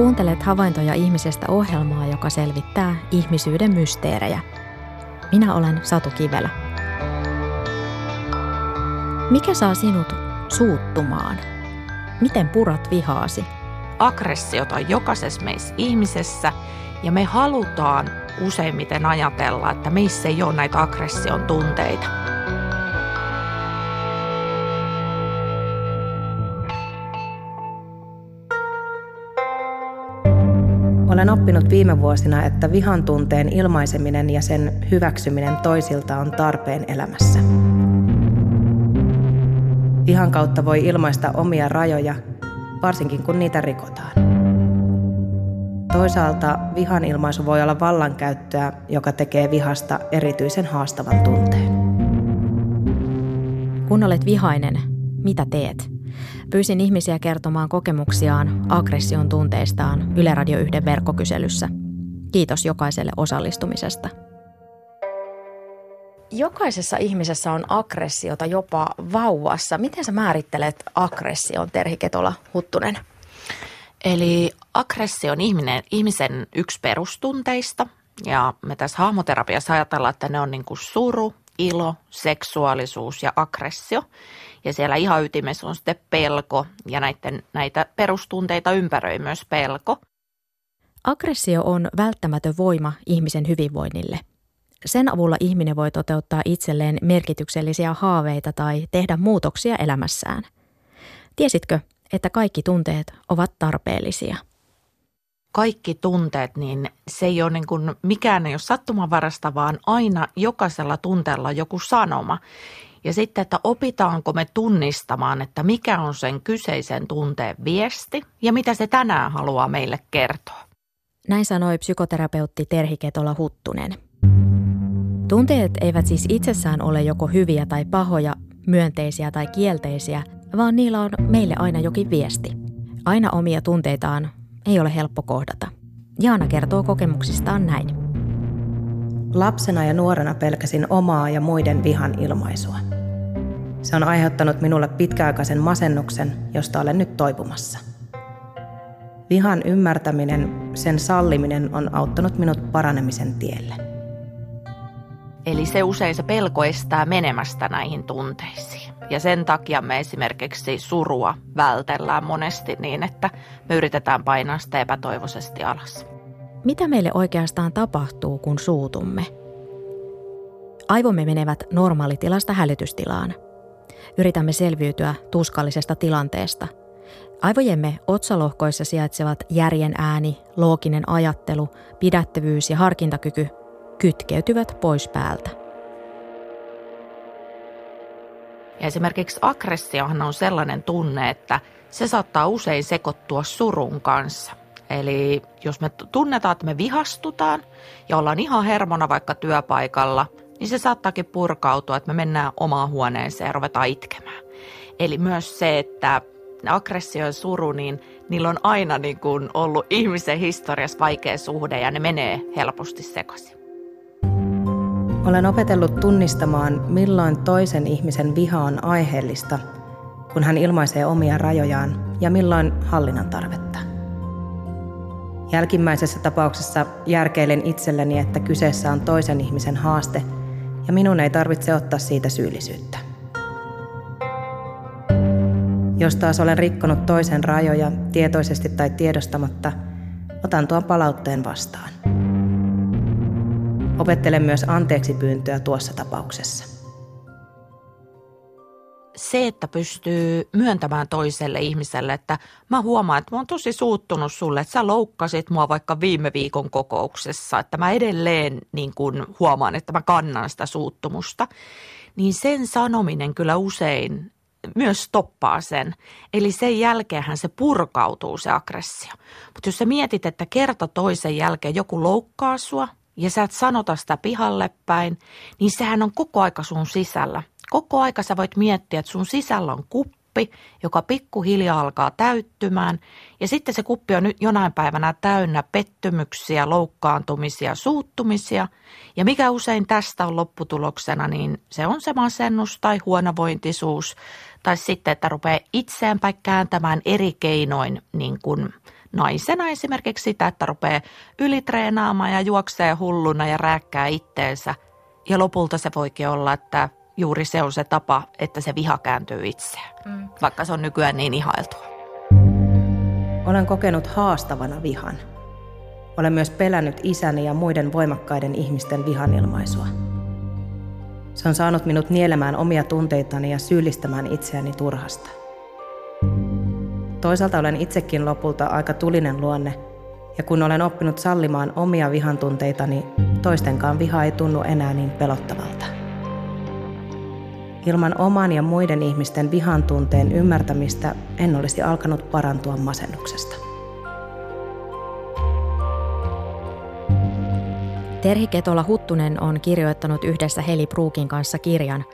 Kuuntelet havaintoja ihmisestä ohjelmaa, joka selvittää ihmisyyden mysteerejä. Minä olen Satu Kivelä. Mikä saa sinut suuttumaan? Miten purat vihaasi? Aggressiota on jokaisessa meissä ihmisessä ja me halutaan useimmiten ajatella, että meissä ei ole näitä aggression tunteita. Olen oppinut viime vuosina, että vihan tunteen ilmaiseminen ja sen hyväksyminen toisilta on tarpeen elämässä. Vihan kautta voi ilmaista omia rajoja, varsinkin kun niitä rikotaan. Toisaalta vihan ilmaisu voi olla vallankäyttöä, joka tekee vihasta erityisen haastavan tunteen. Kun olet vihainen, mitä teet? Pyysin ihmisiä kertomaan kokemuksiaan aggression tunteistaan Yle Radio 1 verkkokyselyssä. Kiitos jokaiselle osallistumisesta. Jokaisessa ihmisessä on aggressiota jopa vauvassa. Miten sä määrittelet aggression, Terhi Ketola Huttunen? Eli aggressio on ihminen, ihmisen yksi perustunteista. Ja me tässä hahmoterapiassa ajatellaan, että ne on niin kuin suru, ilo, seksuaalisuus ja aggressio. Ja siellä ihan ytimessä on sitten pelko ja näiden, näitä perustunteita ympäröi myös pelko. Aggressio on välttämätön voima ihmisen hyvinvoinnille. Sen avulla ihminen voi toteuttaa itselleen merkityksellisiä haaveita tai tehdä muutoksia elämässään. Tiesitkö, että kaikki tunteet ovat tarpeellisia? Kaikki tunteet, niin se ei ole niin kuin, mikään ei ole sattumanvarasta, vaan aina jokaisella tunteella joku sanoma. Ja sitten, että opitaanko me tunnistamaan, että mikä on sen kyseisen tunteen viesti ja mitä se tänään haluaa meille kertoa. Näin sanoi psykoterapeutti Terhi Ketola Huttunen. Tunteet eivät siis itsessään ole joko hyviä tai pahoja, myönteisiä tai kielteisiä, vaan niillä on meille aina jokin viesti. Aina omia tunteitaan ei ole helppo kohdata. Jaana kertoo kokemuksistaan näin. Lapsena ja nuorena pelkäsin omaa ja muiden vihan ilmaisua. Se on aiheuttanut minulle pitkäaikaisen masennuksen, josta olen nyt toipumassa. Vihan ymmärtäminen, sen salliminen on auttanut minut paranemisen tielle. Eli se usein se pelko estää menemästä näihin tunteisiin. Ja sen takia me esimerkiksi surua vältellään monesti niin, että me yritetään painaa sitä epätoivoisesti alas. Mitä meille oikeastaan tapahtuu, kun suutumme? Aivomme menevät normaalitilasta hälytystilaan. Yritämme selviytyä tuskallisesta tilanteesta. Aivojemme otsalohkoissa sijaitsevat järjen ääni, looginen ajattelu, pidättävyys ja harkintakyky kytkeytyvät pois päältä. Ja esimerkiksi aggressiohan on sellainen tunne, että se saattaa usein sekoittua surun kanssa. Eli jos me tunnetaan, että me vihastutaan ja ollaan ihan hermona vaikka työpaikalla, niin se saattaakin purkautua, että me mennään omaan huoneeseen ja ruvetaan itkemään. Eli myös se, että aggressio ja suru, niin niillä on aina niin kuin ollut ihmisen historiassa vaikea suhde ja ne menee helposti sekaisin. Olen opetellut tunnistamaan, milloin toisen ihmisen viha on aiheellista, kun hän ilmaisee omia rajojaan, ja milloin hallinnan tarvetta. Jälkimmäisessä tapauksessa järkeilen itselleni, että kyseessä on toisen ihmisen haaste, ja minun ei tarvitse ottaa siitä syyllisyyttä. Jos taas olen rikkonut toisen rajoja tietoisesti tai tiedostamatta, otan tuon palautteen vastaan. Opettelen myös anteeksi pyyntöä tuossa tapauksessa. Se, että pystyy myöntämään toiselle ihmiselle, että mä huomaan, että mä oon tosi suuttunut sulle, että sä loukkasit mua vaikka viime viikon kokouksessa, että mä edelleen niin kun huomaan, että mä kannan sitä suuttumusta, niin sen sanominen kyllä usein myös stoppaa sen. Eli sen jälkeenhän se purkautuu se aggressio. Mutta jos sä mietit, että kerta toisen jälkeen joku loukkaa sua – ja sä et sanota sitä pihalle päin, niin sehän on koko aika sun sisällä. Koko aika sä voit miettiä, että sun sisällä on kuppi, joka pikkuhiljaa alkaa täyttymään. Ja sitten se kuppi on nyt jonain päivänä täynnä pettymyksiä, loukkaantumisia, suuttumisia. Ja mikä usein tästä on lopputuloksena, niin se on se masennus tai huonovointisuus. Tai sitten, että rupeaa itseäänpäin kääntämään eri keinoin niin kuin naisena esimerkiksi sitä, että rupeaa ylitreenaamaan ja juoksee hulluna ja rääkkää itteensä. Ja lopulta se voikin olla, että juuri se on se tapa, että se viha kääntyy itseään, mm. vaikka se on nykyään niin ihailtua. Olen kokenut haastavana vihan. Olen myös pelännyt isäni ja muiden voimakkaiden ihmisten vihan ilmaisua. Se on saanut minut nielemään omia tunteitani ja syyllistämään itseäni turhasta. Toisaalta olen itsekin lopulta aika tulinen luonne, ja kun olen oppinut sallimaan omia vihantunteitani, toistenkaan viha ei tunnu enää niin pelottavalta. Ilman oman ja muiden ihmisten vihan tunteen ymmärtämistä en olisi alkanut parantua masennuksesta. Terhi Ketola Huttunen on kirjoittanut yhdessä Heli Pruukin kanssa kirjan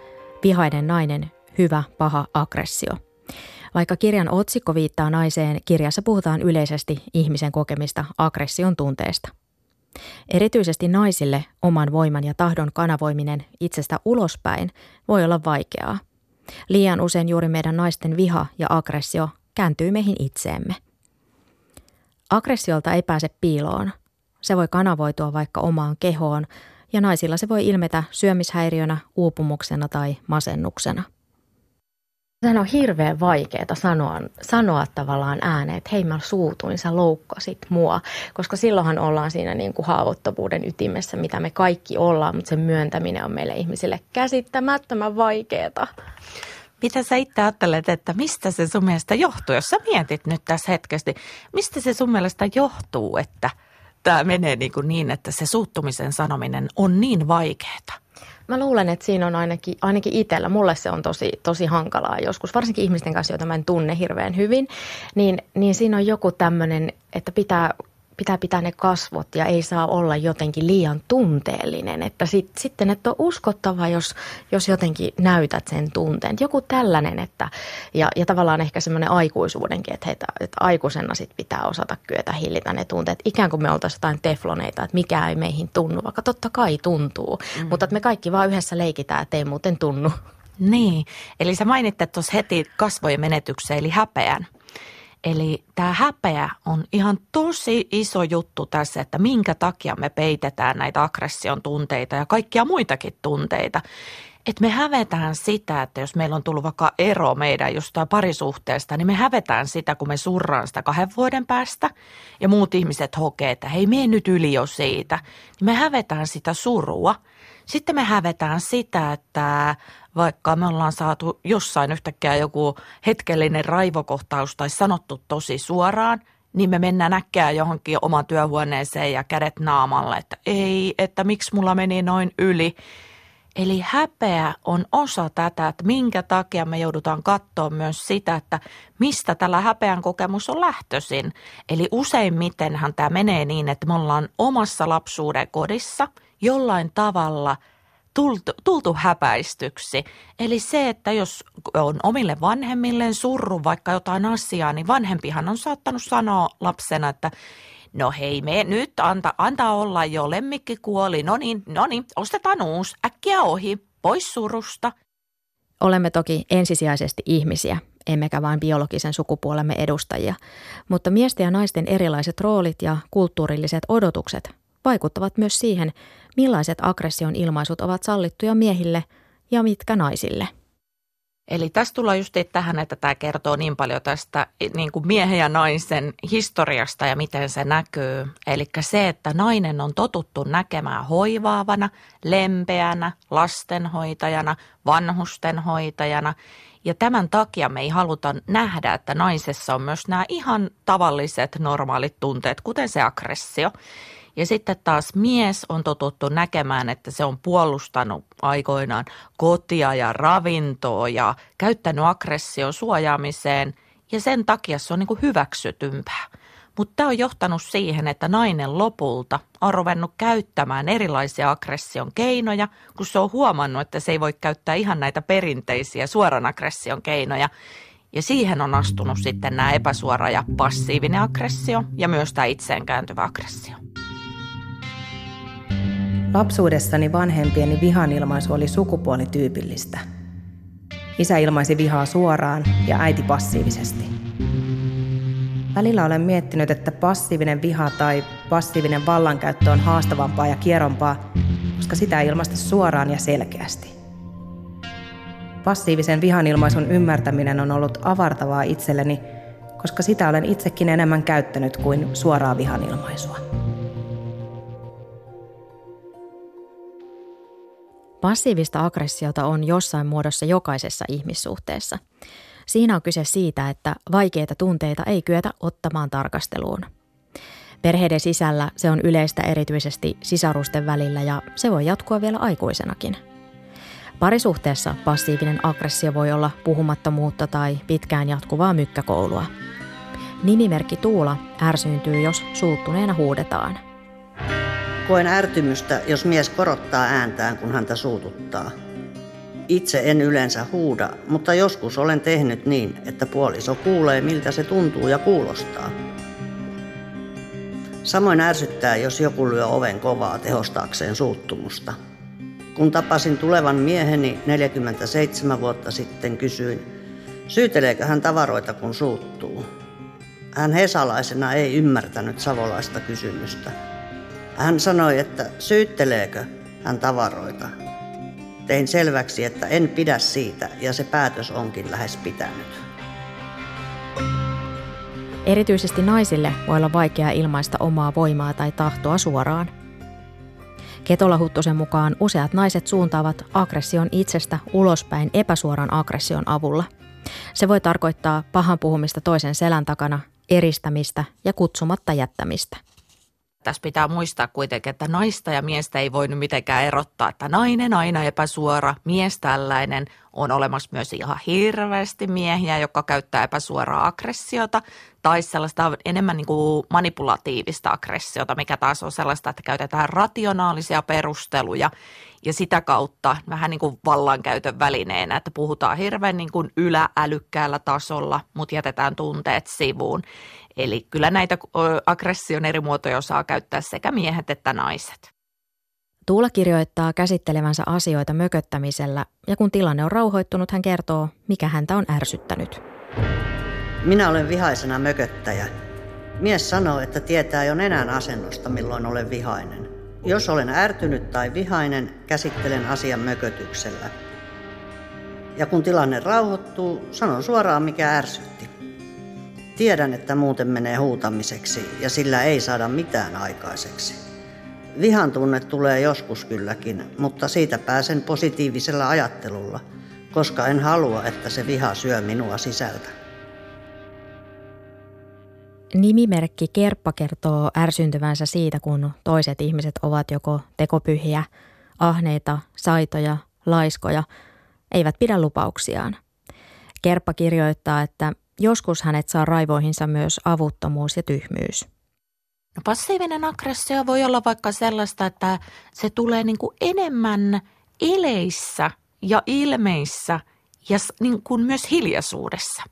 Vihainen nainen, hyvä, paha, aggressio. Vaikka kirjan otsikko viittaa naiseen, kirjassa puhutaan yleisesti ihmisen kokemista aggression tunteesta. Erityisesti naisille oman voiman ja tahdon kanavoiminen itsestä ulospäin voi olla vaikeaa. Liian usein juuri meidän naisten viha ja aggressio kääntyy meihin itseemme. Aggressiolta ei pääse piiloon. Se voi kanavoitua vaikka omaan kehoon ja naisilla se voi ilmetä syömishäiriönä, uupumuksena tai masennuksena – Sehän on hirveän vaikeaa sanoa, sanoa tavallaan ääneen, että hei mä suutuin, sä loukkasit mua. Koska silloinhan ollaan siinä niin kuin haavoittuvuuden ytimessä, mitä me kaikki ollaan, mutta sen myöntäminen on meille ihmisille käsittämättömän vaikeaa. Mitä sä itse ajattelet, että mistä se sun mielestä johtuu, jos sä mietit nyt tässä hetkesti, mistä se sun mielestä johtuu, että tämä menee niin, kuin niin että se suuttumisen sanominen on niin vaikeaa? Mä luulen, että siinä on ainakin, ainakin itsellä, mulle se on tosi, tosi hankalaa joskus, varsinkin ihmisten kanssa, joita mä en tunne hirveän hyvin, niin, niin siinä on joku tämmöinen, että pitää pitää pitää ne kasvot ja ei saa olla jotenkin liian tunteellinen. Että sit, sitten, että on uskottava, jos, jos jotenkin näytät sen tunteen. Joku tällainen, että, ja, ja tavallaan ehkä semmoinen aikuisuudenkin, että, heitä, että aikuisena sit pitää osata kyetä hillitä ne tunteet. Ikään kuin me oltaisiin jotain tefloneita, että mikä ei meihin tunnu, vaikka totta kai tuntuu. Mm. Mutta että me kaikki vaan yhdessä leikitään, että ei muuten tunnu. Niin, eli sä mainittet tuossa heti kasvojen menetyksen eli häpeän. Eli tämä häpeä on ihan tosi iso juttu tässä, että minkä takia me peitetään näitä aggression tunteita ja kaikkia muitakin tunteita. Että me hävetään sitä, että jos meillä on tullut vaikka ero meidän jostain parisuhteesta, niin me hävetään sitä, kun me surraan sitä kahden vuoden päästä ja muut ihmiset hokee, että hei, mene nyt yli jo siitä. Niin me hävetään sitä surua. Sitten me hävetään sitä, että vaikka me ollaan saatu jossain yhtäkkiä joku hetkellinen raivokohtaus tai sanottu tosi suoraan, niin me mennään näkkää johonkin oman työhuoneeseen ja kädet naamalle, että ei, että miksi mulla meni noin yli. Eli häpeä on osa tätä, että minkä takia me joudutaan katsoa myös sitä, että mistä tällä häpeän kokemus on lähtöisin. Eli useimmitenhan tämä menee niin, että me ollaan omassa lapsuuden kodissa jollain tavalla – tultu, tultu häpäistyksi. Eli se, että jos on omille vanhemmilleen surru vaikka jotain asiaa, niin vanhempihan on saattanut sanoa lapsena, että no hei me nyt anta, anta olla jo, lemmikki kuoli, no niin, no niin, ostetaan uusi, äkkiä ohi, pois surusta. Olemme toki ensisijaisesti ihmisiä, emmekä vain biologisen sukupuolemme edustajia, mutta miesten ja naisten erilaiset roolit ja kulttuurilliset odotukset vaikuttavat myös siihen, millaiset aggression ilmaisut ovat sallittuja miehille ja mitkä naisille. Eli tässä tullaan just tähän, että tämä kertoo niin paljon tästä niin kuin miehen ja naisen historiasta ja miten se näkyy. Eli se, että nainen on totuttu näkemään hoivaavana, lempeänä, lastenhoitajana, vanhustenhoitajana. Ja tämän takia me ei haluta nähdä, että naisessa on myös nämä ihan tavalliset normaalit tunteet, kuten se aggressio. Ja sitten taas mies on totuttu näkemään, että se on puolustanut aikoinaan kotia ja ravintoa ja käyttänyt aggression suojaamiseen ja sen takia se on niin kuin hyväksytympää. Mutta tämä on johtanut siihen, että nainen lopulta on ruvennut käyttämään erilaisia aggression keinoja, kun se on huomannut, että se ei voi käyttää ihan näitä perinteisiä suoran aggression keinoja. Ja siihen on astunut sitten nämä epäsuora ja passiivinen aggressio ja myös tämä itseen kääntyvä aggressio. Lapsuudessani vanhempieni vihanilmaisu oli sukupuolityypillistä. Isä ilmaisi vihaa suoraan ja äiti passiivisesti. Välillä olen miettinyt, että passiivinen viha tai passiivinen vallankäyttö on haastavampaa ja kierompaa, koska sitä ei ilmaista suoraan ja selkeästi. Passiivisen vihanilmaisun ymmärtäminen on ollut avartavaa itselleni, koska sitä olen itsekin enemmän käyttänyt kuin suoraa vihanilmaisua. Passiivista aggressiota on jossain muodossa jokaisessa ihmissuhteessa. Siinä on kyse siitä, että vaikeita tunteita ei kyetä ottamaan tarkasteluun. Perheiden sisällä se on yleistä erityisesti sisarusten välillä ja se voi jatkua vielä aikuisenakin. Parisuhteessa passiivinen aggressio voi olla puhumattomuutta tai pitkään jatkuvaa mykkäkoulua. Nimimerkki Tuula ärsyyntyy, jos suuttuneena huudetaan. Koen ärtymystä, jos mies korottaa ääntään, kun häntä suututtaa. Itse en yleensä huuda, mutta joskus olen tehnyt niin, että puoliso kuulee, miltä se tuntuu ja kuulostaa. Samoin ärsyttää, jos joku lyö oven kovaa tehostaakseen suuttumusta. Kun tapasin tulevan mieheni 47 vuotta sitten, kysyin, syyteleekö hän tavaroita kun suuttuu. Hän hesalaisena ei ymmärtänyt savolaista kysymystä. Hän sanoi, että syytteleekö hän tavaroita. Tein selväksi, että en pidä siitä ja se päätös onkin lähes pitänyt. Erityisesti naisille voi olla vaikea ilmaista omaa voimaa tai tahtoa suoraan. Ketola Huttusen mukaan useat naiset suuntaavat aggression itsestä ulospäin epäsuoran aggression avulla. Se voi tarkoittaa pahan puhumista toisen selän takana, eristämistä ja kutsumatta jättämistä – tässä pitää muistaa kuitenkin, että naista ja miestä ei voi mitenkään erottaa, että nainen aina epäsuora, mies tällainen. On olemassa myös ihan hirveästi miehiä, jotka käyttää epäsuoraa aggressiota tai sellaista enemmän niin kuin manipulatiivista aggressiota, mikä taas on sellaista, että käytetään rationaalisia perusteluja ja sitä kautta vähän niin kuin vallankäytön välineenä, että puhutaan hirveän niin kuin yläälykkäällä tasolla, mutta jätetään tunteet sivuun. Eli kyllä näitä aggression eri muotoja saa käyttää sekä miehet että naiset. Tuula kirjoittaa käsittelevänsä asioita mököttämisellä ja kun tilanne on rauhoittunut, hän kertoo, mikä häntä on ärsyttänyt. Minä olen vihaisena mököttäjä. Mies sanoo, että tietää jo nenän asennosta, milloin olen vihainen. Jos olen ärtynyt tai vihainen, käsittelen asian mökötyksellä. Ja kun tilanne rauhoittuu, sanon suoraan, mikä ärsytti. Tiedän, että muuten menee huutamiseksi ja sillä ei saada mitään aikaiseksi. Vihan tunne tulee joskus kylläkin, mutta siitä pääsen positiivisella ajattelulla, koska en halua, että se viha syö minua sisältä. Nimimerkki Kerppa kertoo ärsyntyvänsä siitä, kun toiset ihmiset ovat joko tekopyhiä, ahneita, saitoja, laiskoja, eivät pidä lupauksiaan. Kerppa kirjoittaa, että Joskus hänet saa raivoihinsa myös avuttomuus ja tyhmyys. No passiivinen aggressio voi olla vaikka sellaista, että se tulee niin kuin enemmän eleissä ja ilmeissä ja niin kuin myös hiljaisuudessa.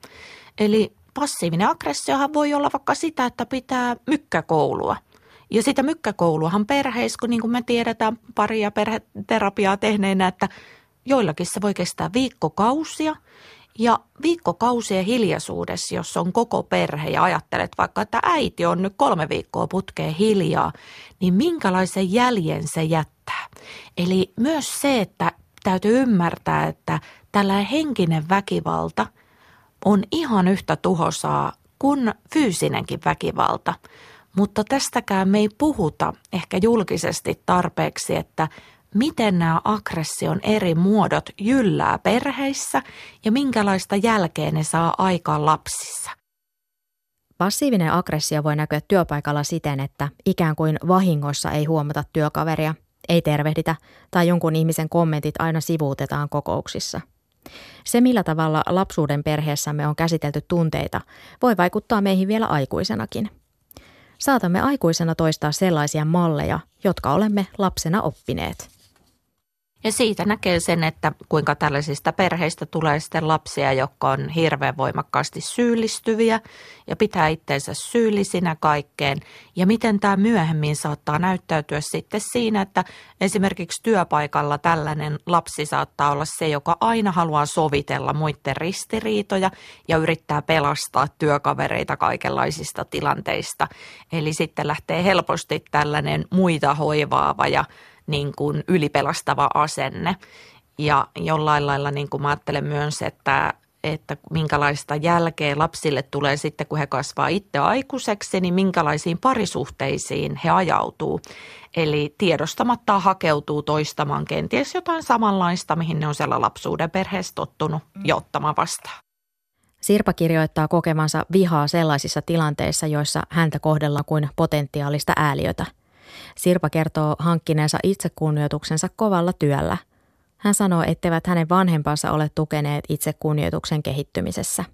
Eli passiivinen aggressiohan voi olla vaikka sitä, että pitää mykkäkoulua. Ja sitä mykkäkouluahan perheissä, kun niin kuin me tiedetään paria perheterapiaa tehneenä, että joillakin se voi kestää viikkokausia ja viikkokausien hiljaisuudessa, jos on koko perhe ja ajattelet vaikka, että äiti on nyt kolme viikkoa putkeen hiljaa, niin minkälaisen jäljen se jättää. Eli myös se, että täytyy ymmärtää, että tällainen henkinen väkivalta on ihan yhtä tuhosaa kuin fyysinenkin väkivalta. Mutta tästäkään me ei puhuta ehkä julkisesti tarpeeksi, että miten nämä aggression eri muodot jyllää perheissä ja minkälaista jälkeä ne saa aikaan lapsissa. Passiivinen aggressio voi näkyä työpaikalla siten, että ikään kuin vahingossa ei huomata työkaveria, ei tervehditä tai jonkun ihmisen kommentit aina sivuutetaan kokouksissa. Se, millä tavalla lapsuuden perheessämme on käsitelty tunteita, voi vaikuttaa meihin vielä aikuisenakin. Saatamme aikuisena toistaa sellaisia malleja, jotka olemme lapsena oppineet. Ja siitä näkee sen, että kuinka tällaisista perheistä tulee sitten lapsia, jotka on hirveän voimakkaasti syyllistyviä ja pitää itseensä syyllisinä kaikkeen. Ja miten tämä myöhemmin saattaa näyttäytyä sitten siinä, että esimerkiksi työpaikalla tällainen lapsi saattaa olla se, joka aina haluaa sovitella muiden ristiriitoja ja yrittää pelastaa työkavereita kaikenlaisista tilanteista. Eli sitten lähtee helposti tällainen muita hoivaava ja niin kuin ylipelastava asenne. Ja jollain lailla niin kuin mä ajattelen myös, että, että minkälaista jälkeä lapsille tulee sitten, kun he kasvaa itse aikuiseksi, niin minkälaisiin parisuhteisiin he ajautuu. Eli tiedostamatta hakeutuu toistamaan kenties jotain samanlaista, mihin ne on siellä lapsuuden perheessä tottunut jo ottamaan vastaan. Sirpa kirjoittaa kokemansa vihaa sellaisissa tilanteissa, joissa häntä kohdellaan kuin potentiaalista ääliötä – Sirpa kertoo hankkineensa itsekunnioituksensa kovalla työllä. Hän sanoo, etteivät hänen vanhempansa ole tukeneet itsekunnioituksen kehittymisessä.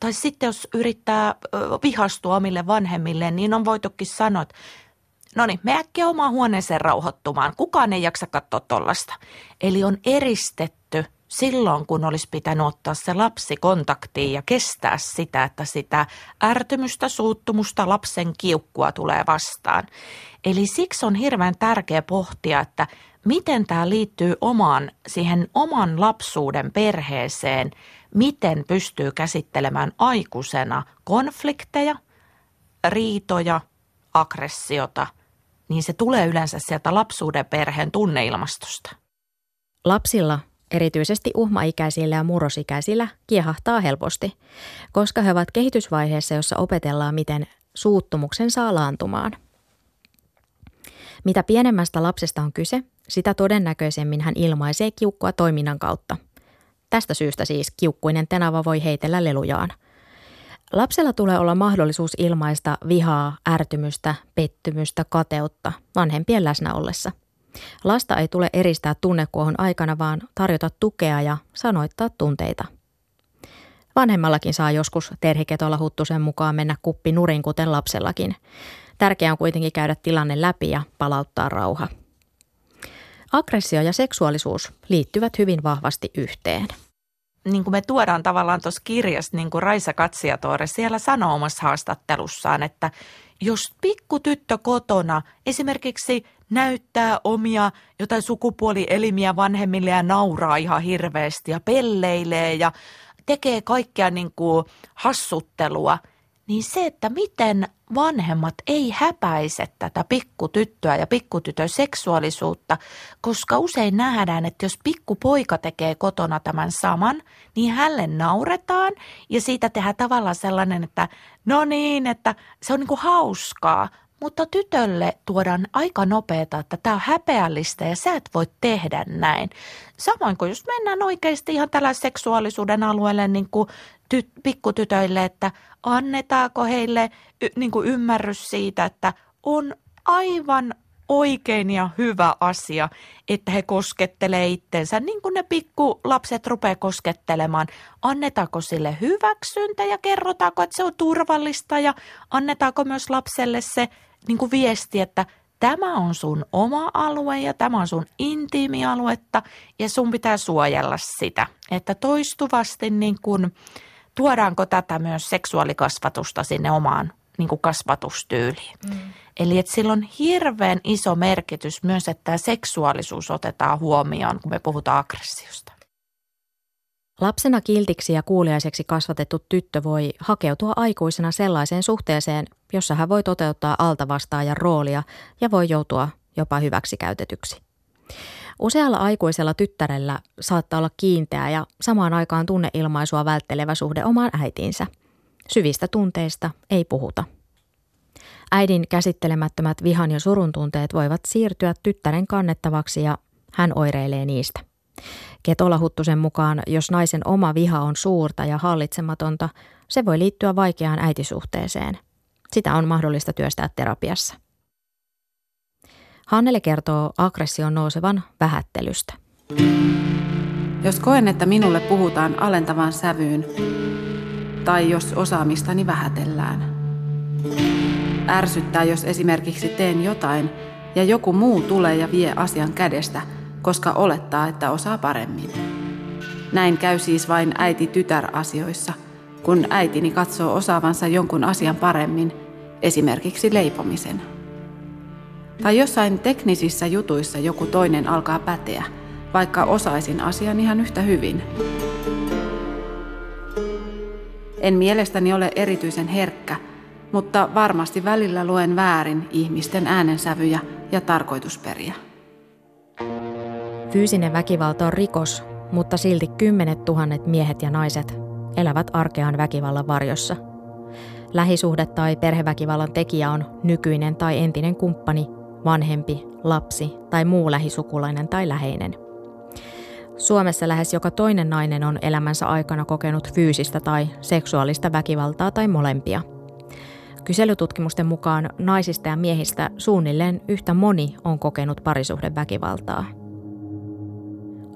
Tai sitten jos yrittää vihastua omille vanhemmille, niin on voitukin sanoa, että no niin, me äkkiä omaan huoneeseen rauhoittumaan. Kukaan ei jaksa katsoa tollasta. Eli on eristetty silloin, kun olisi pitänyt ottaa se lapsi kontaktiin ja kestää sitä, että sitä ärtymystä, suuttumusta, lapsen kiukkua tulee vastaan. Eli siksi on hirveän tärkeä pohtia, että miten tämä liittyy omaan, siihen oman lapsuuden perheeseen, miten pystyy käsittelemään aikuisena konflikteja, riitoja, aggressiota, niin se tulee yleensä sieltä lapsuuden perheen tunneilmastosta. Lapsilla erityisesti uhmaikäisillä ja murrosikäisillä, kiehahtaa helposti, koska he ovat kehitysvaiheessa, jossa opetellaan, miten suuttumuksen saa laantumaan. Mitä pienemmästä lapsesta on kyse, sitä todennäköisemmin hän ilmaisee kiukkua toiminnan kautta. Tästä syystä siis kiukkuinen tenava voi heitellä lelujaan. Lapsella tulee olla mahdollisuus ilmaista vihaa, ärtymystä, pettymystä, kateutta vanhempien läsnä ollessa – Lasta ei tule eristää tunnekuohon aikana, vaan tarjota tukea ja sanoittaa tunteita. Vanhemmallakin saa joskus terhiketolla huttusen mukaan mennä kuppi nurin, kuten lapsellakin. Tärkeää on kuitenkin käydä tilanne läpi ja palauttaa rauha. Aggressio ja seksuaalisuus liittyvät hyvin vahvasti yhteen niin kuin me tuodaan tavallaan tuossa kirjassa, niin kuin Raisa Katsiatoore siellä sanoo omassa haastattelussaan, että jos pikkutyttö kotona esimerkiksi näyttää omia jotain sukupuolielimiä vanhemmille ja nauraa ihan hirveästi ja pelleilee ja tekee kaikkea niin kuin hassuttelua, niin se, että miten vanhemmat ei häpäise tätä pikkutyttöä ja pikkutytön seksuaalisuutta, koska usein nähdään, että jos pikkupoika tekee kotona tämän saman, niin hälle nauretaan ja siitä tehdään tavallaan sellainen, että no niin, että se on niin kuin hauskaa, mutta tytölle tuodaan aika nopeeta, että tämä on häpeällistä ja sä et voi tehdä näin. Samoin kuin jos mennään oikeasti ihan tällä seksuaalisuuden alueelle niin kuin ty- pikkutytöille, että annetaanko heille y- niin kuin ymmärrys siitä, että on aivan oikein ja hyvä asia, että he koskettelee itsensä niin kuin ne pikkulapset rupeaa koskettelemaan. Annetaanko sille hyväksyntä ja kerrotaanko, että se on turvallista ja annetaanko myös lapselle se niin kuin viesti, että tämä on sun oma alue ja tämä on sun intiimialuetta ja sun pitää suojella sitä. Että toistuvasti niin kuin, tuodaanko tätä myös seksuaalikasvatusta sinne omaan niin kuin kasvatustyyliin. Mm. Eli että sillä on hirveän iso merkitys myös, että tämä seksuaalisuus otetaan huomioon, kun me puhutaan aggressiosta. Lapsena kiltiksi ja kuuliaiseksi kasvatettu tyttö voi hakeutua aikuisena sellaiseen suhteeseen, jossa hän voi toteuttaa altavastaajan roolia ja voi joutua jopa hyväksikäytetyksi. Usealla aikuisella tyttärellä saattaa olla kiinteä ja samaan aikaan tunneilmaisua välttelevä suhde omaan äitiinsä. Syvistä tunteista ei puhuta. Äidin käsittelemättömät vihan ja surun tunteet voivat siirtyä tyttären kannettavaksi ja hän oireilee niistä. Ketola Huttusen mukaan, jos naisen oma viha on suurta ja hallitsematonta, se voi liittyä vaikeaan äitisuhteeseen. Sitä on mahdollista työstää terapiassa. Hannele kertoo aggression nousevan vähättelystä. Jos koen, että minulle puhutaan alentavan sävyyn, tai jos osaamistani vähätellään. Ärsyttää, jos esimerkiksi teen jotain ja joku muu tulee ja vie asian kädestä – koska olettaa, että osaa paremmin. Näin käy siis vain äiti-tytär-asioissa, kun äitini katsoo osaavansa jonkun asian paremmin, esimerkiksi leipomisen. Tai jossain teknisissä jutuissa joku toinen alkaa päteä, vaikka osaisin asian ihan yhtä hyvin. En mielestäni ole erityisen herkkä, mutta varmasti välillä luen väärin ihmisten äänensävyjä ja tarkoitusperiä. Fyysinen väkivalta on rikos, mutta silti kymmenet tuhannet miehet ja naiset elävät arkeaan väkivallan varjossa. Lähisuhde tai perheväkivallan tekijä on nykyinen tai entinen kumppani, vanhempi, lapsi tai muu lähisukulainen tai läheinen. Suomessa lähes joka toinen nainen on elämänsä aikana kokenut fyysistä tai seksuaalista väkivaltaa tai molempia. Kyselytutkimusten mukaan naisista ja miehistä suunnilleen yhtä moni on kokenut parisuhdeväkivaltaa.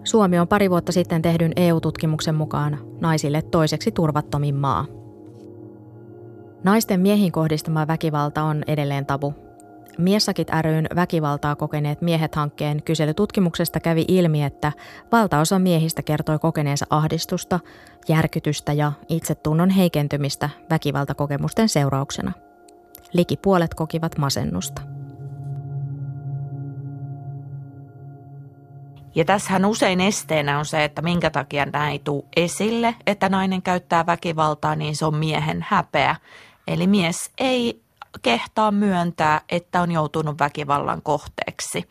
Suomi on pari vuotta sitten tehdyn EU-tutkimuksen mukaan naisille toiseksi turvattomin maa. Naisten miehiin kohdistama väkivalta on edelleen tabu. Miessakit ryn väkivaltaa kokeneet miehet hankkeen kyselytutkimuksesta kävi ilmi, että valtaosa miehistä kertoi kokeneensa ahdistusta, järkytystä ja itsetunnon heikentymistä väkivaltakokemusten seurauksena. Liki puolet kokivat masennusta. Ja tässähän usein esteenä on se, että minkä takia nämä ei tule esille, että nainen käyttää väkivaltaa, niin se on miehen häpeä. Eli mies ei kehtaa myöntää, että on joutunut väkivallan kohteeksi.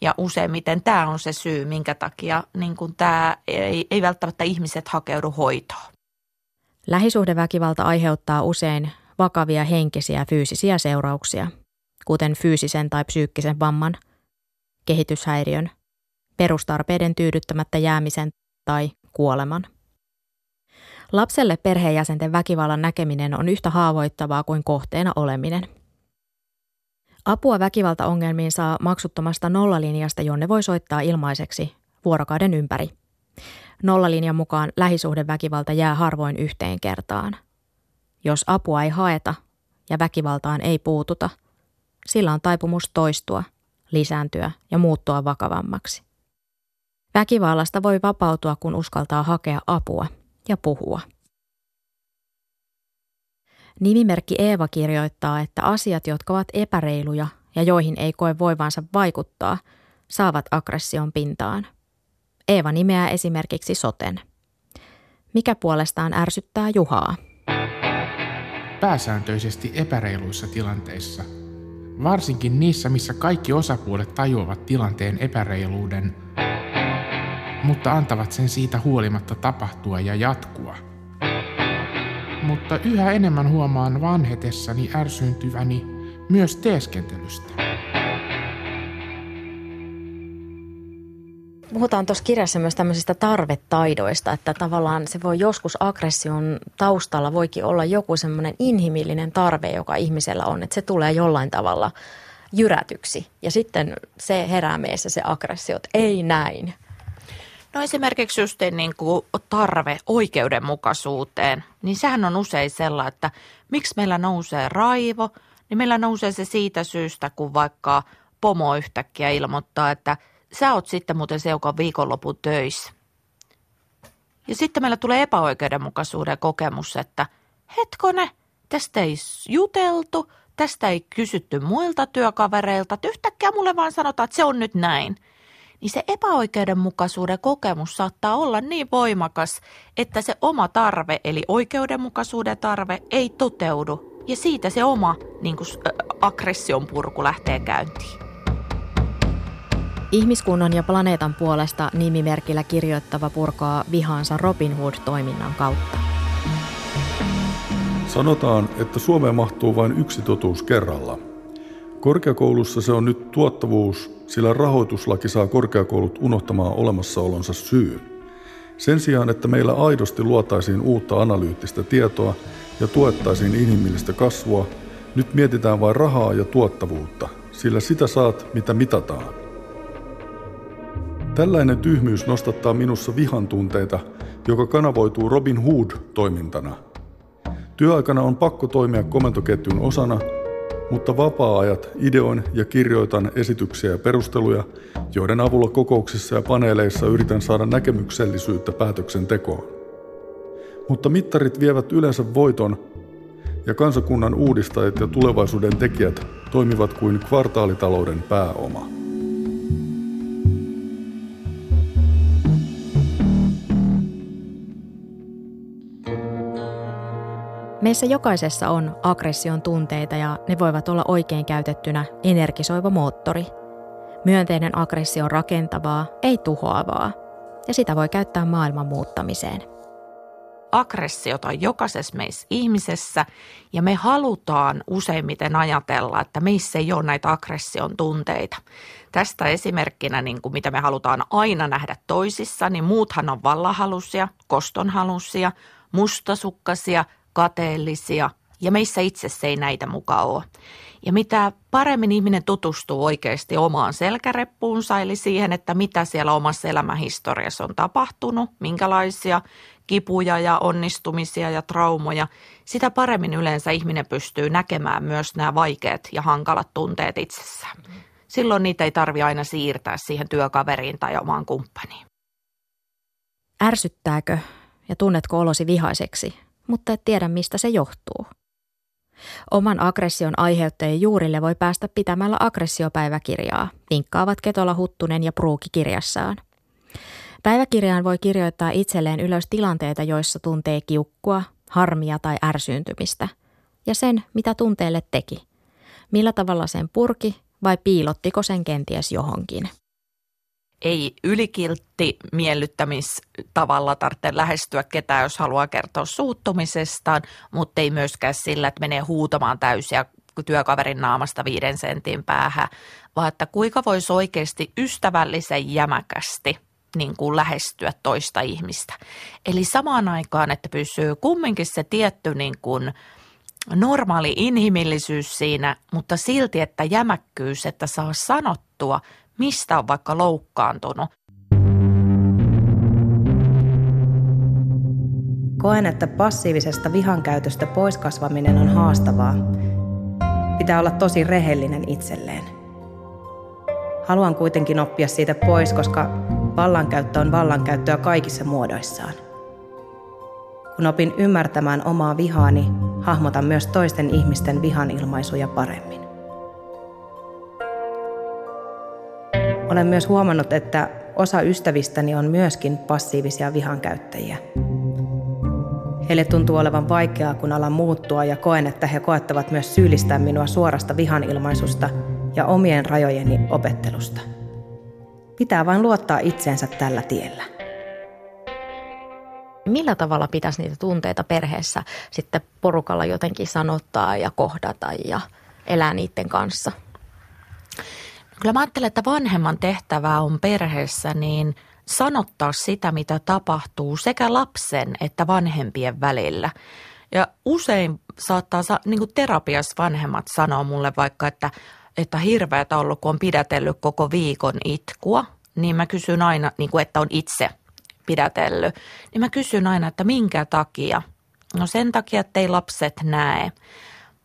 Ja useimmiten tämä on se syy, minkä takia niin kun tämä ei, ei välttämättä ihmiset hakeudu hoitoon. Lähisuhdeväkivalta aiheuttaa usein vakavia henkisiä fyysisiä seurauksia, kuten fyysisen tai psyykkisen vamman, kehityshäiriön – perustarpeiden tyydyttämättä jäämisen tai kuoleman. Lapselle perheenjäsenten väkivallan näkeminen on yhtä haavoittavaa kuin kohteena oleminen. Apua väkivaltaongelmiin saa maksuttomasta nollalinjasta, jonne voi soittaa ilmaiseksi vuorokauden ympäri. Nollalinjan mukaan lähisuhdeväkivalta jää harvoin yhteen kertaan. Jos apua ei haeta ja väkivaltaan ei puututa, sillä on taipumus toistua, lisääntyä ja muuttua vakavammaksi. Väkivallasta voi vapautua, kun uskaltaa hakea apua ja puhua. Nimimerkki Eeva kirjoittaa, että asiat, jotka ovat epäreiluja ja joihin ei koe voivansa vaikuttaa, saavat aggression pintaan. Eeva nimeää esimerkiksi soten. Mikä puolestaan ärsyttää Juhaa? Pääsääntöisesti epäreiluissa tilanteissa, varsinkin niissä, missä kaikki osapuolet tajuavat tilanteen epäreiluuden – mutta antavat sen siitä huolimatta tapahtua ja jatkua. Mutta yhä enemmän huomaan vanhetessani ärsyyntyväni myös teeskentelystä. Puhutaan tuossa kirjassa myös tämmöisistä tarvetaidoista, että tavallaan se voi joskus aggression taustalla voikin olla joku semmoinen inhimillinen tarve, joka ihmisellä on, että se tulee jollain tavalla jyrätyksi. Ja sitten se herää meissä se aggressio, että ei näin. No esimerkiksi just niin kuin tarve oikeudenmukaisuuteen, niin sehän on usein sellainen, että miksi meillä nousee raivo, niin meillä nousee se siitä syystä, kun vaikka pomo yhtäkkiä ilmoittaa, että sä oot sitten muuten se, joka on viikonlopun töissä. Ja sitten meillä tulee epäoikeudenmukaisuuden kokemus, että hetkone, tästä ei juteltu, tästä ei kysytty muilta työkavereilta, että yhtäkkiä mulle vaan sanotaan, että se on nyt näin – niin se epäoikeudenmukaisuuden kokemus saattaa olla niin voimakas, että se oma tarve, eli oikeudenmukaisuuden tarve, ei toteudu. Ja siitä se oma niin kuin, aggression purku lähtee käyntiin. Ihmiskunnan ja planeetan puolesta nimimerkillä kirjoittava purkaa vihaansa Robin Hood-toiminnan kautta. Sanotaan, että Suomeen mahtuu vain yksi totuus kerralla. Korkeakoulussa se on nyt tuottavuus sillä rahoituslaki saa korkeakoulut unohtamaan olemassaolonsa syyn. Sen sijaan, että meillä aidosti luotaisiin uutta analyyttistä tietoa ja tuettaisiin inhimillistä kasvua, nyt mietitään vain rahaa ja tuottavuutta, sillä sitä saat, mitä mitataan. Tällainen tyhmyys nostattaa minussa vihan tunteita, joka kanavoituu Robin Hood-toimintana. Työaikana on pakko toimia komentoketjun osana, mutta vapaa-ajat ideoin ja kirjoitan esityksiä ja perusteluja, joiden avulla kokouksissa ja paneeleissa yritän saada näkemyksellisyyttä päätöksentekoon. Mutta mittarit vievät yleensä voiton ja kansakunnan uudistajat ja tulevaisuuden tekijät toimivat kuin kvartaalitalouden pääoma. Meissä jokaisessa on aggression tunteita ja ne voivat olla oikein käytettynä energisoiva moottori. Myönteinen aggressio on rakentavaa, ei tuhoavaa, ja sitä voi käyttää maailman muuttamiseen. Aggressiota on jokaisessa meissä ihmisessä ja me halutaan useimmiten ajatella, että meissä ei ole näitä aggression tunteita. Tästä esimerkkinä, niin kuin mitä me halutaan aina nähdä toisissa, niin muuthan on vallahalusia, kostonhalusia, mustasukkasia, kateellisia ja meissä itsessä ei näitä mukaan ole. Ja mitä paremmin ihminen tutustuu oikeasti omaan selkäreppuunsa, eli siihen, että mitä siellä omassa elämähistoriassa on tapahtunut, minkälaisia kipuja ja onnistumisia ja traumoja, sitä paremmin yleensä ihminen pystyy näkemään myös nämä vaikeat ja hankalat tunteet itsessään. Silloin niitä ei tarvi aina siirtää siihen työkaveriin tai omaan kumppaniin. Ärsyttääkö ja tunnetko olosi vihaiseksi mutta et tiedä mistä se johtuu. Oman aggression aiheuttajien juurille voi päästä pitämällä aggressiopäiväkirjaa, vinkkaavat Ketola Huttunen ja Pruuki kirjassaan. Päiväkirjaan voi kirjoittaa itselleen ylös tilanteita, joissa tuntee kiukkua, harmia tai ärsyyntymistä, ja sen, mitä tunteelle teki. Millä tavalla sen purki vai piilottiko sen kenties johonkin ei ylikiltti miellyttämistavalla tarvitse lähestyä ketään, jos haluaa kertoa suuttumisestaan, mutta ei myöskään sillä, että menee huutamaan täysiä työkaverin naamasta viiden sentin päähän, vaan että kuinka voisi oikeasti ystävällisen jämäkästi niin kuin lähestyä toista ihmistä. Eli samaan aikaan, että pysyy kumminkin se tietty niin kuin normaali inhimillisyys siinä, mutta silti, että jämäkkyys, että saa sanottua, mistä on vaikka loukkaantunut. Koen, että passiivisesta vihan käytöstä poiskasvaminen on haastavaa. Pitää olla tosi rehellinen itselleen. Haluan kuitenkin oppia siitä pois, koska vallankäyttö on vallankäyttöä kaikissa muodoissaan. Kun opin ymmärtämään omaa vihaani, hahmotan myös toisten ihmisten vihan ilmaisuja paremmin. Olen myös huomannut, että osa ystävistäni on myöskin passiivisia vihankäyttäjiä. Heille tuntuu olevan vaikeaa, kun alan muuttua ja koen, että he koettavat myös syyllistää minua suorasta vihanilmaisusta ja omien rajojeni opettelusta. Pitää vain luottaa itseensä tällä tiellä. Millä tavalla pitäisi niitä tunteita perheessä sitten porukalla jotenkin sanottaa ja kohdata ja elää niiden kanssa? Kyllä mä ajattelen, että vanhemman tehtävää on perheessä niin sanottaa sitä, mitä tapahtuu sekä lapsen että vanhempien välillä. Ja usein saattaa, niin kuin terapiassa vanhemmat sanoa mulle vaikka, että, että hirveätä ollut, kun on pidätellyt koko viikon itkua, niin mä kysyn aina, niin kuin, että on itse pidätellyt, niin mä kysyn aina, että minkä takia. No sen takia, että ei lapset näe.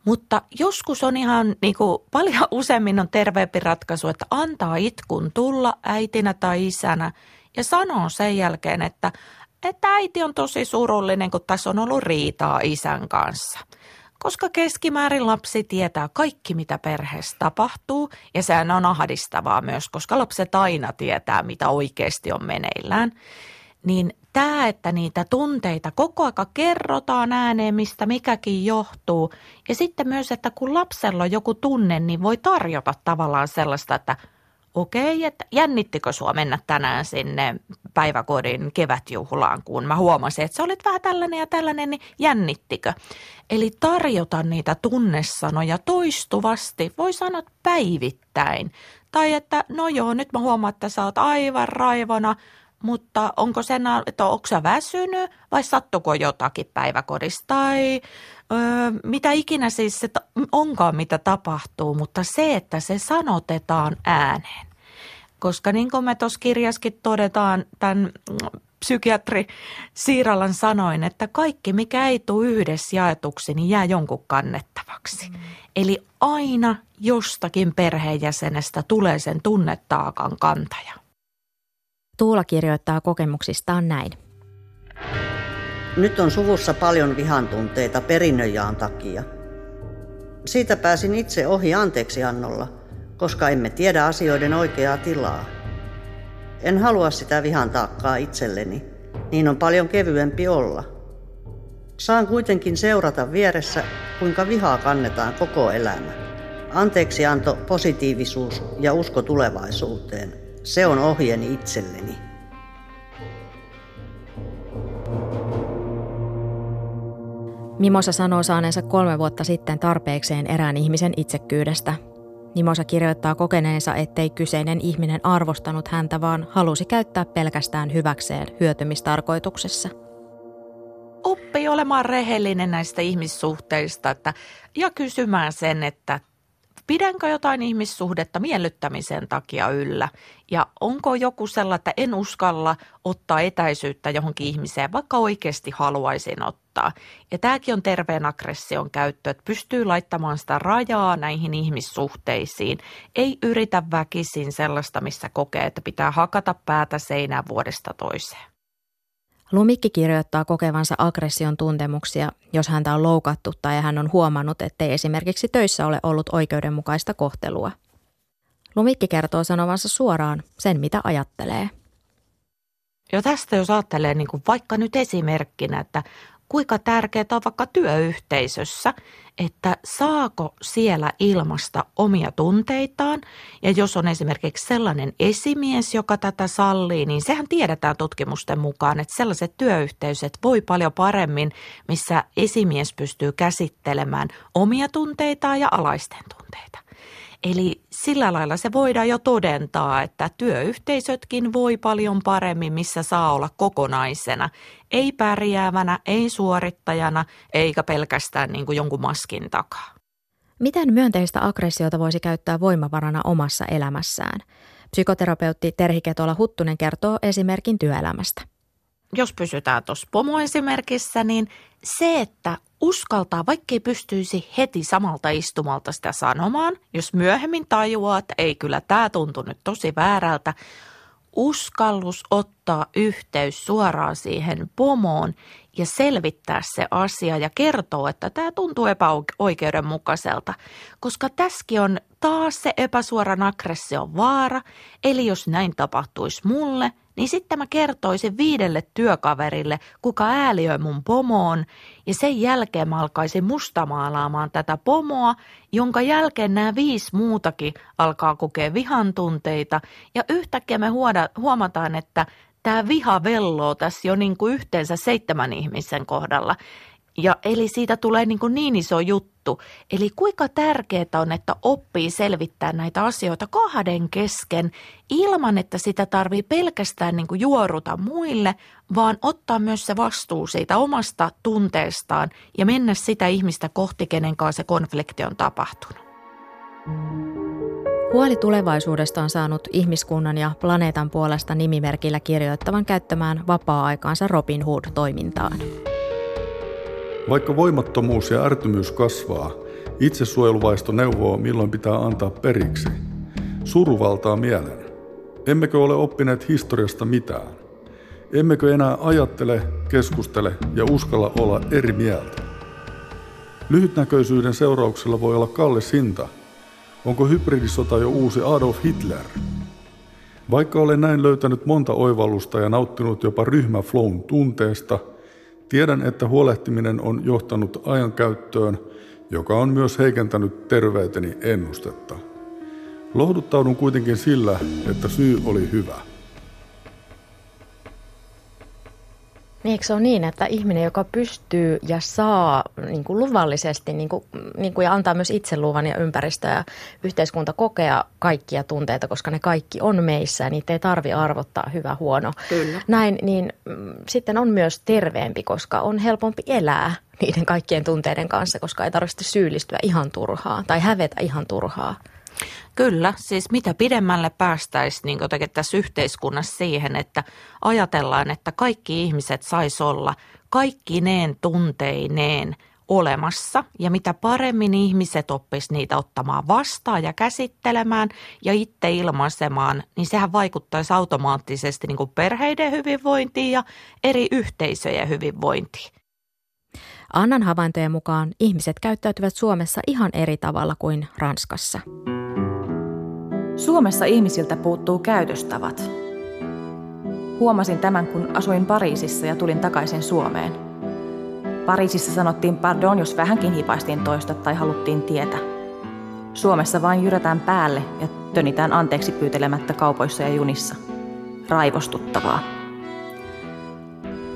Mutta joskus on ihan niin kuin, paljon useammin on terveempi ratkaisu, että antaa itkun tulla äitinä tai isänä ja sanoo sen jälkeen, että, että äiti on tosi surullinen, kun tässä on ollut riitaa isän kanssa. Koska keskimäärin lapsi tietää kaikki, mitä perheessä tapahtuu, ja sehän on ahdistavaa myös, koska lapset aina tietää, mitä oikeasti on meneillään niin tämä, että niitä tunteita koko aika kerrotaan ääneen, mistä mikäkin johtuu. Ja sitten myös, että kun lapsella on joku tunne, niin voi tarjota tavallaan sellaista, että okei, että jännittikö sua mennä tänään sinne päiväkodin kevätjuhlaan, kun mä huomasin, että sä olit vähän tällainen ja tällainen, niin jännittikö? Eli tarjota niitä tunnesanoja toistuvasti, voi sanoa päivittäin. Tai että no joo, nyt mä huomaan, että sä oot aivan raivona, mutta onko sen, että onko sä väsynyt vai sattuko jotakin päiväkodissa tai ö, mitä ikinä siis se onkaan, mitä tapahtuu, mutta se, että se sanotetaan ääneen. Koska niin kuin me tuossa kirjaskin todetaan tämän psykiatri Siiralan sanoin, että kaikki mikä ei tule yhdessä jaetuksi, niin jää jonkun kannettavaksi. Mm. Eli aina jostakin perheenjäsenestä tulee sen tunnetaakan kantaja. Tuula kirjoittaa kokemuksistaan näin. Nyt on suvussa paljon vihantunteita perinnöjaan takia. Siitä pääsin itse ohi anteeksiannolla, koska emme tiedä asioiden oikeaa tilaa. En halua sitä vihan taakkaa itselleni, niin on paljon kevyempi olla. Saan kuitenkin seurata vieressä, kuinka vihaa kannetaan koko elämä. Anteeksianto, positiivisuus ja usko tulevaisuuteen, se on ohjeni itselleni. Mimosa sanoo saaneensa kolme vuotta sitten tarpeekseen erään ihmisen itsekkyydestä. Mimosa kirjoittaa kokeneensa, ettei kyseinen ihminen arvostanut häntä, vaan halusi käyttää pelkästään hyväkseen hyötymistarkoituksessa. Oppi olemaan rehellinen näistä ihmissuhteista että, ja kysymään sen, että pidänkö jotain ihmissuhdetta miellyttämisen takia yllä ja onko joku sellainen, että en uskalla ottaa etäisyyttä johonkin ihmiseen, vaikka oikeasti haluaisin ottaa. Ja tämäkin on terveen aggression käyttö, että pystyy laittamaan sitä rajaa näihin ihmissuhteisiin. Ei yritä väkisin sellaista, missä kokee, että pitää hakata päätä seinään vuodesta toiseen. Lumikki kirjoittaa kokevansa aggression tuntemuksia, jos häntä on loukattu tai hän on huomannut, ettei esimerkiksi töissä ole ollut oikeudenmukaista kohtelua. Lumikki kertoo sanovansa suoraan sen, mitä ajattelee. Jo tästä jos ajattelee niin kuin vaikka nyt esimerkkinä, että kuinka tärkeää on vaikka työyhteisössä, että saako siellä ilmasta omia tunteitaan. Ja jos on esimerkiksi sellainen esimies, joka tätä sallii, niin sehän tiedetään tutkimusten mukaan, että sellaiset työyhteisöt voi paljon paremmin, missä esimies pystyy käsittelemään omia tunteitaan ja alaisten tunteita. Eli sillä lailla se voidaan jo todentaa, että työyhteisötkin voi paljon paremmin, missä saa olla kokonaisena. Ei pärjäävänä, ei suorittajana, eikä pelkästään niin kuin jonkun maskin takaa. Miten myönteistä aggressiota voisi käyttää voimavarana omassa elämässään? Psykoterapeutti Terhi Ketola Huttunen kertoo esimerkin työelämästä. Jos pysytään tuossa pomoesimerkissä, niin se, että uskaltaa, vaikkei pystyisi heti samalta istumalta sitä sanomaan, jos myöhemmin tajuaa, että ei kyllä tämä tuntuu nyt tosi väärältä, uskallus ottaa yhteys suoraan siihen pomoon ja selvittää se asia ja kertoa, että tämä tuntuu epäoikeudenmukaiselta, koska tässäkin on taas se epäsuoran aggression vaara, eli jos näin tapahtuisi mulle, niin sitten mä kertoisin viidelle työkaverille, kuka ääliöi mun pomoon, ja sen jälkeen mä alkaisin mustamaalaamaan tätä pomoa, jonka jälkeen nämä viisi muutakin alkaa kokea vihan tunteita, ja yhtäkkiä me huomataan, että tämä viha velloo tässä jo niin kuin yhteensä seitsemän ihmisen kohdalla. Ja eli siitä tulee niin, kuin niin iso juttu. Eli kuinka tärkeää on, että oppii selvittää näitä asioita kahden kesken ilman, että sitä tarvii pelkästään niin kuin juoruta muille, vaan ottaa myös se vastuu siitä omasta tunteestaan ja mennä sitä ihmistä kohti, kenen kanssa se konflikti on tapahtunut. Huoli tulevaisuudesta on saanut ihmiskunnan ja planeetan puolesta nimimerkillä kirjoittavan käyttämään vapaa-aikaansa Robin Hood-toimintaan. Vaikka voimattomuus ja ärtymyys kasvaa, itsesuojeluvaisto neuvoo, milloin pitää antaa periksi. Suruvaltaa mielen. Emmekö ole oppineet historiasta mitään? Emmekö enää ajattele, keskustele ja uskalla olla eri mieltä? Lyhytnäköisyyden seurauksella voi olla kallis hinta. Onko hybridisota jo uusi Adolf Hitler? Vaikka olen näin löytänyt monta oivallusta ja nauttinut jopa ryhmäflown tunteesta – Tiedän, että huolehtiminen on johtanut ajan käyttöön, joka on myös heikentänyt terveyteni ennustetta. Lohduttaudun kuitenkin sillä, että syy oli hyvä. Niin, eikö se ole niin, että ihminen, joka pystyy ja saa niin kuin luvallisesti niin kuin, niin kuin, ja antaa myös itseluvan ja ympäristö ja yhteiskunta kokea kaikkia tunteita, koska ne kaikki on meissä ja niitä ei tarvi arvottaa hyvä, huono. Kyllä. Näin, niin mm, sitten on myös terveempi, koska on helpompi elää niiden kaikkien tunteiden kanssa, koska ei tarvitse syyllistyä ihan turhaa tai hävetä ihan turhaa. Kyllä, siis mitä pidemmälle päästäisiin niin tässä yhteiskunnassa siihen, että ajatellaan, että kaikki ihmiset sais olla kaikki neen tunteineen olemassa ja mitä paremmin ihmiset oppis niitä ottamaan vastaan ja käsittelemään ja itse ilmaisemaan, niin sehän vaikuttaisi automaattisesti niin kuin perheiden hyvinvointiin ja eri yhteisöjen hyvinvointiin. Annan havaintojen mukaan ihmiset käyttäytyvät Suomessa ihan eri tavalla kuin Ranskassa. Suomessa ihmisiltä puuttuu käytöstavat. Huomasin tämän, kun asuin Pariisissa ja tulin takaisin Suomeen. Pariisissa sanottiin pardon, jos vähänkin hipaistiin toista tai haluttiin tietä. Suomessa vain jyrätään päälle ja tönitään anteeksi pyytelemättä kaupoissa ja junissa. Raivostuttavaa.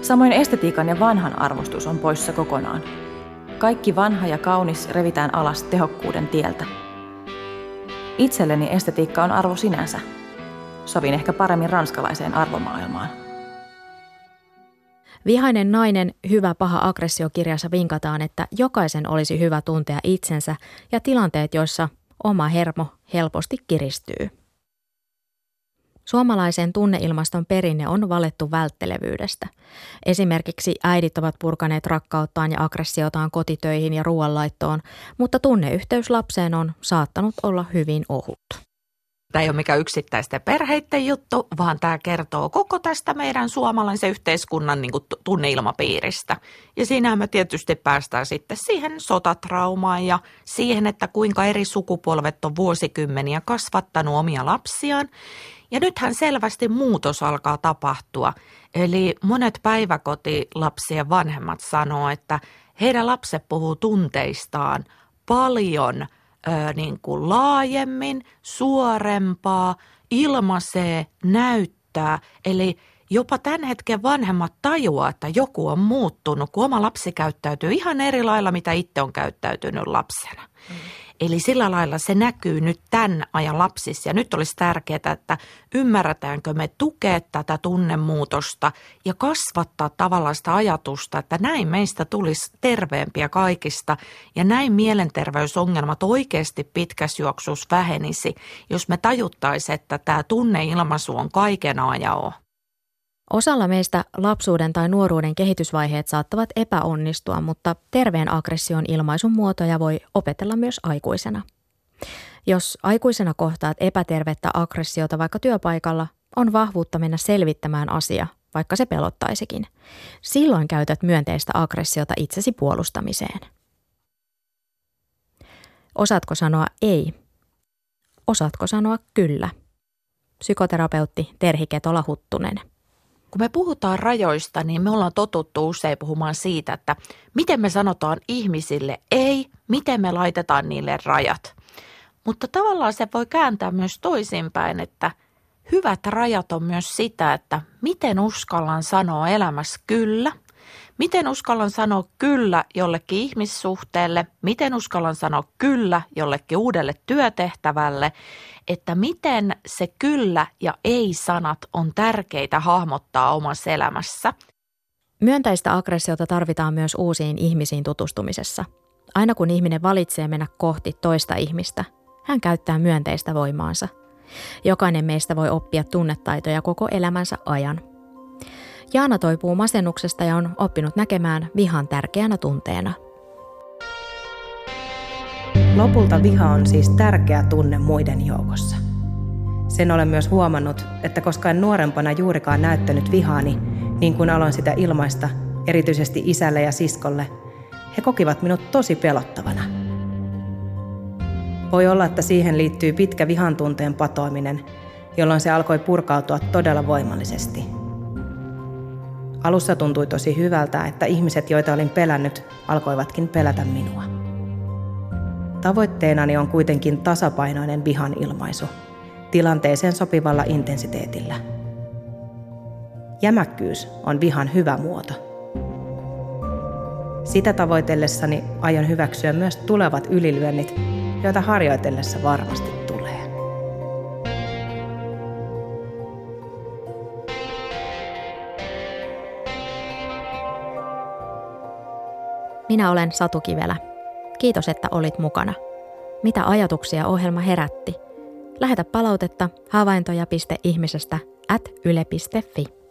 Samoin estetiikan ja vanhan arvostus on poissa kokonaan. Kaikki vanha ja kaunis revitään alas tehokkuuden tieltä – Itselleni estetiikka on arvo sinänsä. Sovin ehkä paremmin ranskalaiseen arvomaailmaan. Vihainen nainen, hyvä paha aggressiokirjassa vinkataan, että jokaisen olisi hyvä tuntea itsensä ja tilanteet, joissa oma hermo helposti kiristyy. Suomalaisen tunneilmaston perinne on valettu välttelevyydestä. Esimerkiksi äidit ovat purkaneet rakkauttaan ja aggressiotaan kotitöihin ja ruoanlaittoon, mutta tunneyhteys lapseen on saattanut olla hyvin ohut. Tämä ei ole mikään yksittäisten perheiden juttu, vaan tämä kertoo koko tästä meidän suomalaisen yhteiskunnan niin kuin tunneilmapiiristä. Ja siinä me tietysti päästään sitten siihen sotatraumaan ja siihen, että kuinka eri sukupolvet on vuosikymmeniä kasvattanut omia lapsiaan ja nythän selvästi muutos alkaa tapahtua. Eli monet päiväkotilapsien vanhemmat sanoo, että heidän lapset puhuu tunteistaan paljon ö, niin kuin laajemmin, suorempaa, ilmaisee, näyttää. Eli jopa tämän hetken vanhemmat tajuaa, että joku on muuttunut, kun oma lapsi käyttäytyy ihan eri lailla, mitä itse on käyttäytynyt lapsena. Mm. Eli sillä lailla se näkyy nyt tämän ajan lapsissa. Ja nyt olisi tärkeää, että ymmärretäänkö me tukea tätä tunnemuutosta ja kasvattaa tavallaan sitä ajatusta, että näin meistä tulisi terveempiä kaikista ja näin mielenterveysongelmat oikeasti pitkässä juoksussa vähenisi, jos me tajuttaisiin, että tämä tunneilmaisu on kaiken ajan Osalla meistä lapsuuden tai nuoruuden kehitysvaiheet saattavat epäonnistua, mutta terveen aggression ilmaisun muotoja voi opetella myös aikuisena. Jos aikuisena kohtaat epätervettä aggressiota vaikka työpaikalla, on vahvuutta mennä selvittämään asia, vaikka se pelottaisikin. Silloin käytät myönteistä aggressiota itsesi puolustamiseen. Osaatko sanoa ei? Osaatko sanoa kyllä? Psykoterapeutti Terhi Ketola Huttunen. Kun me puhutaan rajoista, niin me ollaan totuttu usein puhumaan siitä, että miten me sanotaan ihmisille ei, miten me laitetaan niille rajat. Mutta tavallaan se voi kääntää myös toisinpäin, että hyvät rajat on myös sitä, että miten uskallan sanoa elämässä kyllä – Miten uskallan sanoa kyllä jollekin ihmissuhteelle? Miten uskallan sanoa kyllä jollekin uudelle työtehtävälle? Että miten se kyllä ja ei-sanat on tärkeitä hahmottaa omassa elämässä. Myöntäistä aggressiota tarvitaan myös uusiin ihmisiin tutustumisessa. Aina kun ihminen valitsee mennä kohti toista ihmistä, hän käyttää myönteistä voimaansa. Jokainen meistä voi oppia tunnetaitoja koko elämänsä ajan – Jaana toipuu masennuksesta ja on oppinut näkemään vihan tärkeänä tunteena. Lopulta viha on siis tärkeä tunne muiden joukossa. Sen olen myös huomannut, että koska en nuorempana juurikaan näyttänyt vihaani, niin kuin aloin sitä ilmaista, erityisesti isälle ja siskolle, he kokivat minut tosi pelottavana. Voi olla, että siihen liittyy pitkä vihan tunteen patoaminen, jolloin se alkoi purkautua todella voimallisesti – Alussa tuntui tosi hyvältä, että ihmiset, joita olin pelännyt, alkoivatkin pelätä minua. Tavoitteenani on kuitenkin tasapainoinen vihan ilmaisu, tilanteeseen sopivalla intensiteetillä. Jämäkkyys on vihan hyvä muoto. Sitä tavoitellessani aion hyväksyä myös tulevat ylilyönnit, joita harjoitellessa varmasti Minä olen Satu Kivelä. Kiitos, että olit mukana. mitä ajatuksia ohjelma herätti. Lähetä palautetta havaintoja.ihmisestä at yle.fi.